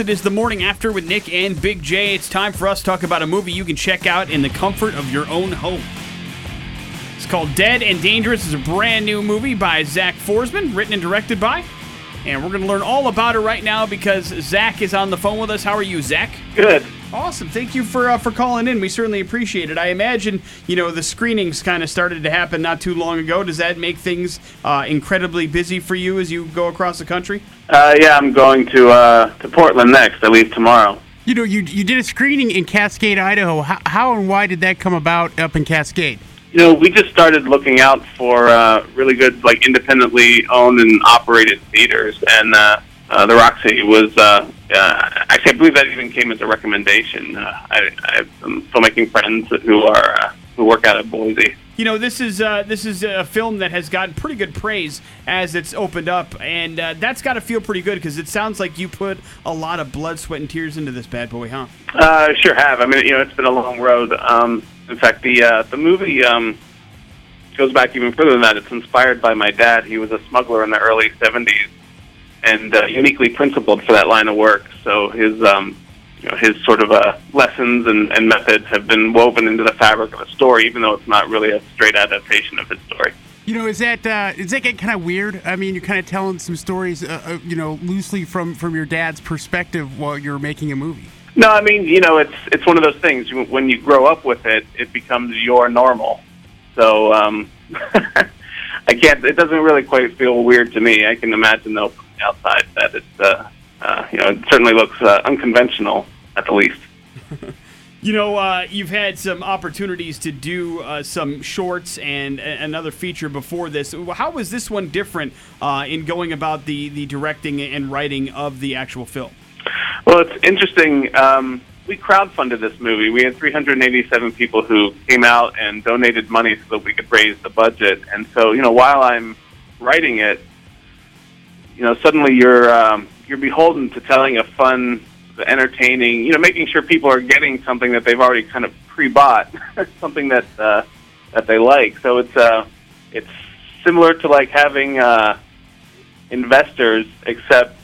It is the morning after with Nick and Big J. It's time for us to talk about a movie you can check out in the comfort of your own home. It's called Dead and Dangerous. It's a brand new movie by Zach Forsman, written and directed by. And we're going to learn all about it right now because Zach is on the phone with us. How are you, Zach? Good. Awesome. Thank you for uh, for calling in. We certainly appreciate it. I imagine you know the screenings kind of started to happen not too long ago. Does that make things uh, incredibly busy for you as you go across the country? Uh, yeah, I'm going to uh, to Portland next. I leave tomorrow. You know, you you did a screening in Cascade, Idaho. How, how and why did that come about up in Cascade? You know, we just started looking out for uh, really good, like independently owned and operated theaters, and uh, uh, the Roxy was uh, uh, actually I believe that even came as a recommendation. Uh, I, I have some filmmaking friends who are uh, who work out of Boise. You know, this is uh, this is a film that has gotten pretty good praise as it's opened up, and uh, that's got to feel pretty good because it sounds like you put a lot of blood, sweat, and tears into this bad boy, huh? Uh, sure have. I mean, you know, it's been a long road. Um, in fact, the uh, the movie um, goes back even further than that. It's inspired by my dad. He was a smuggler in the early '70s, and uh, uniquely principled for that line of work. So his um, you know, his sort of uh, lessons and, and methods have been woven into the fabric of the story, even though it's not really a straight adaptation of his story. You know, is that uh, is that kind of weird? I mean, you're kind of telling some stories, uh, uh, you know, loosely from from your dad's perspective while you're making a movie. No, I mean, you know, it's it's one of those things. When you grow up with it, it becomes your normal. So um, I can't. It doesn't really quite feel weird to me. I can imagine though from the outside that it's uh, uh, you know it certainly looks uh, unconventional at the least. You know, uh, you've had some opportunities to do uh, some shorts and another feature before this. How was this one different uh, in going about the, the directing and writing of the actual film? Well, it's interesting. Um, we crowdfunded this movie. We had 387 people who came out and donated money so that we could raise the budget. And so, you know, while I'm writing it, you know, suddenly you're um, you're beholden to telling a fun, entertaining, you know, making sure people are getting something that they've already kind of pre-bought, something that uh, that they like. So it's uh, it's similar to like having uh, investors, except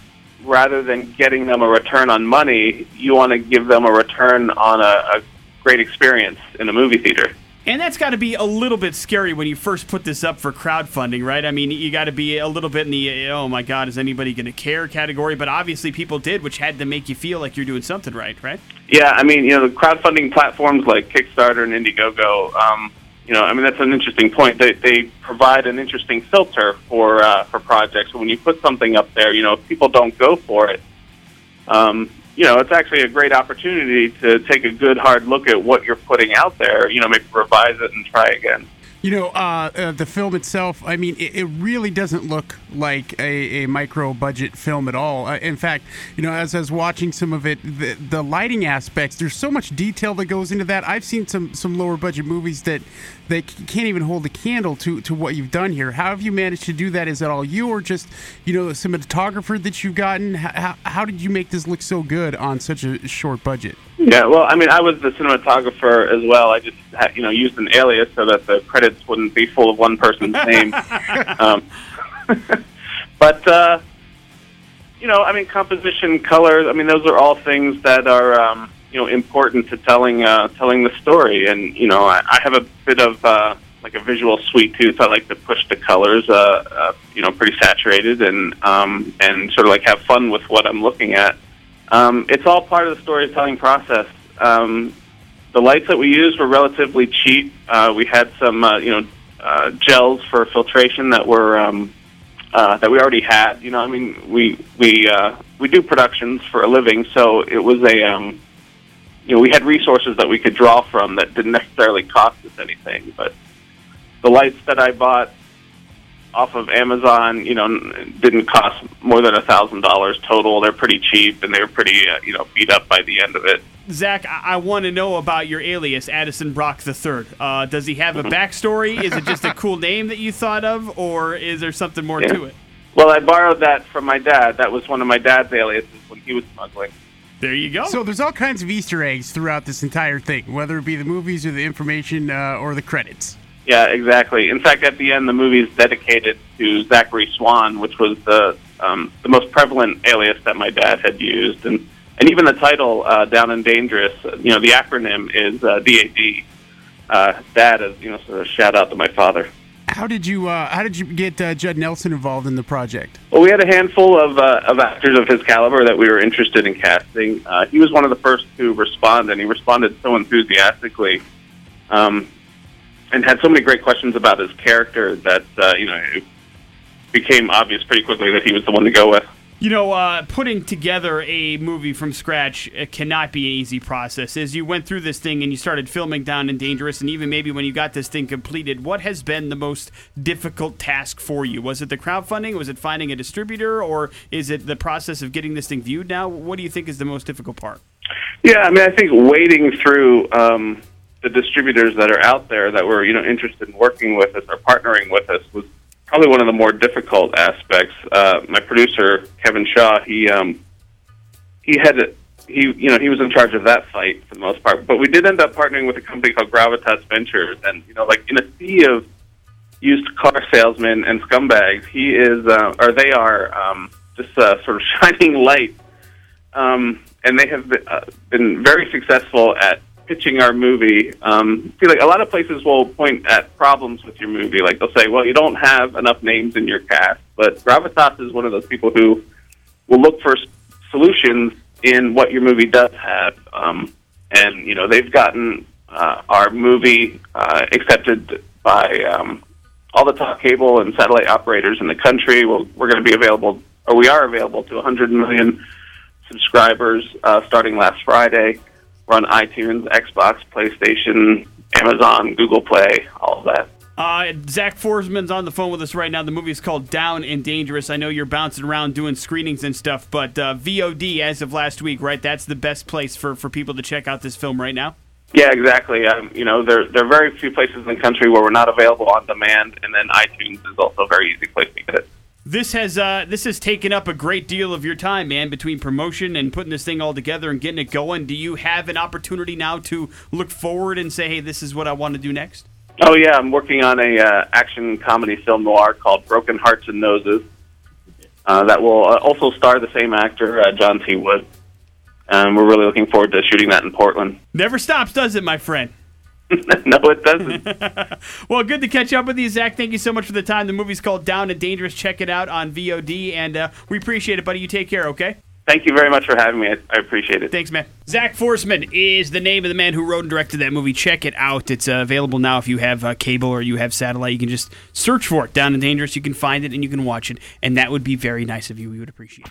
rather than getting them a return on money, you want to give them a return on a, a great experience in a movie theater. And that's got to be a little bit scary when you first put this up for crowdfunding, right? I mean, you got to be a little bit in the oh my god, is anybody going to care category? But obviously, people did, which had to make you feel like you're doing something right, right? Yeah, I mean, you know, the crowdfunding platforms like Kickstarter and Indiegogo, um, you know, I mean, that's an interesting point. They, they provide an interesting filter for uh, for projects. When you put something up there, you know, if people don't go for it, um, you know, it's actually a great opportunity to take a good hard look at what you're putting out there. You know, maybe revise it and try again. You know, uh, uh, the film itself, I mean, it, it really doesn't look like a, a micro budget film at all. Uh, in fact, you know, as I was watching some of it, the, the lighting aspects, there's so much detail that goes into that. I've seen some, some lower budget movies that they can't even hold a candle to, to what you've done here. How have you managed to do that? Is it all you or just, you know, some cinematographer that you've gotten? How, how did you make this look so good on such a short budget? Yeah, well, I mean, I was the cinematographer as well. I just, you know, used an alias so that the credits wouldn't be full of one person's name. um, but, uh, you know, I mean, composition, colors. I mean, those are all things that are, um, you know, important to telling uh, telling the story. And you know, I, I have a bit of uh, like a visual sweet tooth. I like to push the colors, uh, uh, you know, pretty saturated, and um, and sort of like have fun with what I'm looking at. Um, it's all part of the storytelling process. Um, the lights that we used were relatively cheap. Uh, we had some, uh, you know, uh, gels for filtration that were um, uh, that we already had. You know, I mean, we we uh, we do productions for a living, so it was a um, you know we had resources that we could draw from that didn't necessarily cost us anything. But the lights that I bought off of Amazon, you know, didn't cost more than a thousand dollars total. They're pretty cheap, and they're pretty uh, you know beat up by the end of it. Zach, I, I want to know about your alias, Addison Brock III. Uh, does he have a backstory? is it just a cool name that you thought of, or is there something more to it? Well, I borrowed that from my dad. That was one of my dad's aliases when he was smuggling. There you go. So there's all kinds of Easter eggs throughout this entire thing, whether it be the movies or the information uh, or the credits. Yeah, exactly. In fact, at the end, the movie is dedicated to Zachary Swan, which was the um, the most prevalent alias that my dad had used, and and even the title, uh, Down and Dangerous, you know, the acronym is uh, DAD. Uh, Dad is, you know, sort of shout out to my father. How did you uh, How did you get uh, Judd Nelson involved in the project? Well, we had a handful of uh, of actors of his caliber that we were interested in casting. Uh, he was one of the first to respond, and he responded so enthusiastically, um, and had so many great questions about his character that uh, you know it became obvious pretty quickly that he was the one to go with. You know, uh, putting together a movie from scratch uh, cannot be an easy process. As you went through this thing and you started filming Down and Dangerous, and even maybe when you got this thing completed, what has been the most difficult task for you? Was it the crowdfunding? Was it finding a distributor? Or is it the process of getting this thing viewed now? What do you think is the most difficult part? Yeah, I mean, I think wading through um, the distributors that are out there that were, you know, interested in working with us or partnering with us was probably one of the more difficult aspects. Uh, my producer Kevin Shaw, he um, he had he you know he was in charge of that fight for the most part. But we did end up partnering with a company called Gravitas Ventures, and you know like in a sea of used car salesmen and scumbags, he is uh, or they are um, just a sort of shining light. Um, and they have been, uh, been very successful at pitching our movie, um, see, like a lot of places will point at problems with your movie. Like they'll say, "Well, you don't have enough names in your cast." But Gravitas is one of those people who will look for solutions in what your movie does have. Um, and you know, they've gotten uh, our movie uh, accepted by um, all the top cable and satellite operators in the country. We'll, we're going to be available, or we are available to 100 million subscribers uh, starting last Friday. We're on iTunes, Xbox, PlayStation, Amazon, Google Play, all of that. Uh, Zach Forsman's on the phone with us right now. The movie is called Down and Dangerous. I know you're bouncing around doing screenings and stuff, but uh, VOD as of last week, right? That's the best place for, for people to check out this film right now. Yeah, exactly. Um, you know, there there are very few places in the country where we're not available on demand, and then iTunes is also a very easy place to get it this has uh, this has taken up a great deal of your time, man, between promotion and putting this thing all together and getting it going. Do you have an opportunity now to look forward and say, "Hey, this is what I want to do next"? Oh yeah, I'm working on a uh, action comedy film noir called Broken Hearts and Noses. Uh, that will uh, also star the same actor, uh, John T. Wood. And we're really looking forward to shooting that in Portland. Never stops, does it, my friend? no, it doesn't. well, good to catch up with you, Zach. Thank you so much for the time. The movie's called Down and Dangerous. Check it out on VOD, and uh, we appreciate it, buddy. You take care, okay? Thank you very much for having me. I, I, appreciate it. Thanks, man. Zach Forsman is the name of the man who wrote and directed that movie. Check it out. It's uh, available now if you have uh, cable or you have satellite. You can just search for it, Down and Dangerous. You can find it and you can watch it, and that would be very nice of you. We would appreciate it.